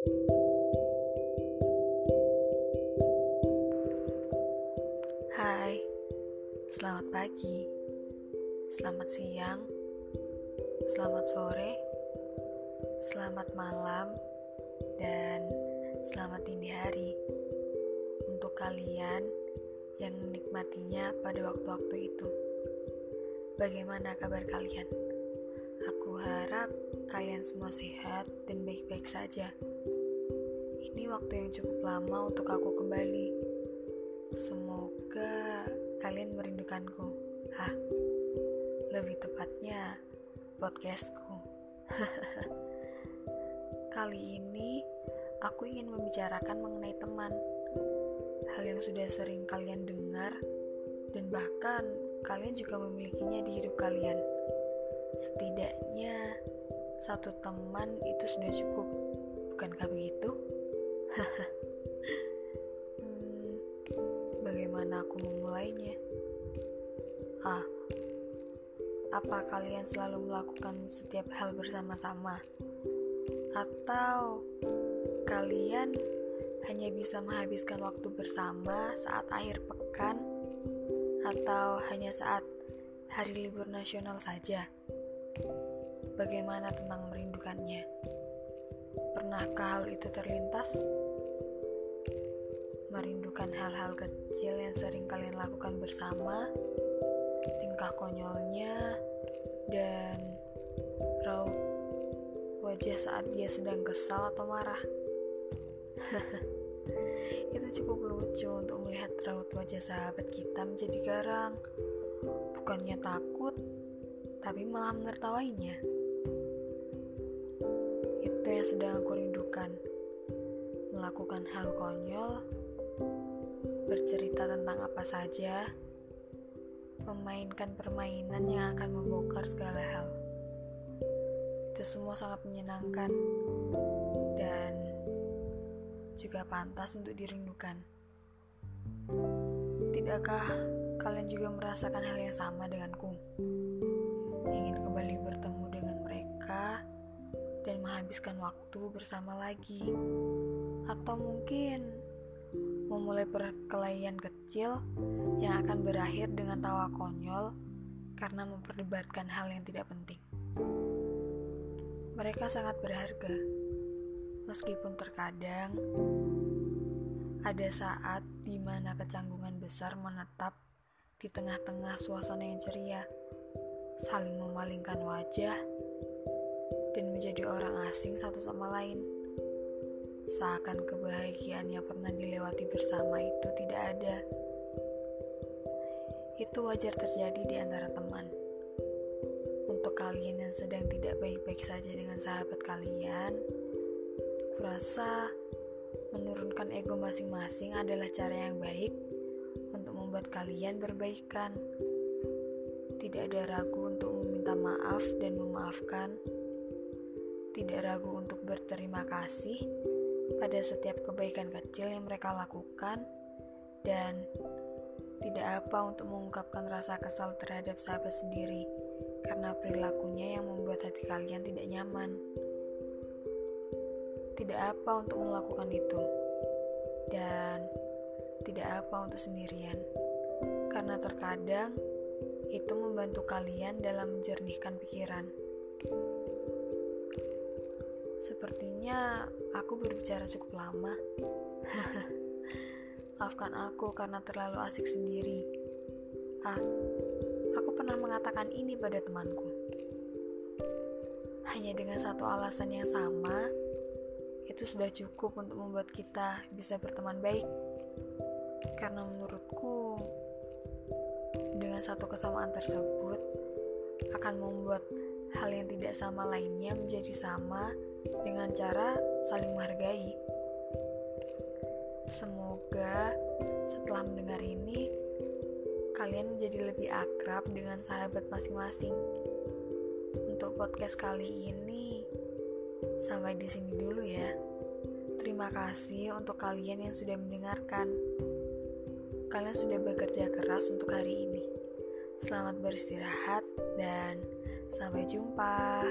Hai, selamat pagi, selamat siang, selamat sore, selamat malam, dan selamat dini hari untuk kalian yang menikmatinya pada waktu-waktu itu. Bagaimana kabar kalian? Aku harap kalian semua sehat dan baik-baik saja. Ini waktu yang cukup lama untuk aku kembali Semoga kalian merindukanku. Ah, lebih tepatnya podcastku. Kali ini aku ingin membicarakan mengenai teman. Hal yang sudah sering kalian dengar dan bahkan kalian juga memilikinya di hidup kalian. Setidaknya satu teman itu sudah cukup. Bukankah begitu? Haha. bagaimana aku memulainya? Ah, apa kalian selalu melakukan setiap hal bersama-sama? Atau kalian hanya bisa menghabiskan waktu bersama saat akhir pekan atau hanya saat hari libur nasional saja? Bagaimana tentang merindukannya? Pernahkah hal itu terlintas? Merindukan hal-hal kecil yang sering kalian lakukan bersama, tingkah konyolnya, dan raut wajah saat dia sedang kesal atau marah. Itu cukup lucu untuk melihat raut wajah sahabat kita menjadi garang. Bukannya takut, tapi malah menertawainya. Itu yang sedang aku rindukan. Melakukan hal konyol bercerita tentang apa saja, memainkan permainan yang akan membongkar segala hal. Itu semua sangat menyenangkan dan juga pantas untuk dirindukan. Tidakkah kalian juga merasakan hal yang sama denganku? Ingin kembali bertemu dengan mereka dan menghabiskan waktu bersama lagi, atau mungkin memulai perkelahian kecil yang akan berakhir dengan tawa konyol karena memperdebatkan hal yang tidak penting. Mereka sangat berharga, meskipun terkadang ada saat di mana kecanggungan besar menetap di tengah-tengah suasana yang ceria, saling memalingkan wajah, dan menjadi orang asing satu sama lain seakan kebahagiaan yang pernah dilewati bersama itu tidak ada. Itu wajar terjadi di antara teman. Untuk kalian yang sedang tidak baik-baik saja dengan sahabat kalian, kurasa menurunkan ego masing-masing adalah cara yang baik untuk membuat kalian berbaikan. Tidak ada ragu untuk meminta maaf dan memaafkan. Tidak ragu untuk berterima kasih pada setiap kebaikan kecil yang mereka lakukan dan tidak apa untuk mengungkapkan rasa kesal terhadap sahabat sendiri karena perilakunya yang membuat hati kalian tidak nyaman. Tidak apa untuk melakukan itu dan tidak apa untuk sendirian karena terkadang itu membantu kalian dalam menjernihkan pikiran. Sepertinya aku berbicara cukup lama. Maafkan aku karena terlalu asik sendiri. Ah, aku pernah mengatakan ini pada temanku. Hanya dengan satu alasan yang sama, itu sudah cukup untuk membuat kita bisa berteman baik. Karena menurutku, dengan satu kesamaan tersebut akan membuat hal yang tidak sama lainnya menjadi sama dengan cara saling menghargai. Semoga setelah mendengar ini, kalian menjadi lebih akrab dengan sahabat masing-masing. Untuk podcast kali ini, sampai di sini dulu ya. Terima kasih untuk kalian yang sudah mendengarkan. Kalian sudah bekerja keras untuk hari ini. Selamat beristirahat dan sampai jumpa.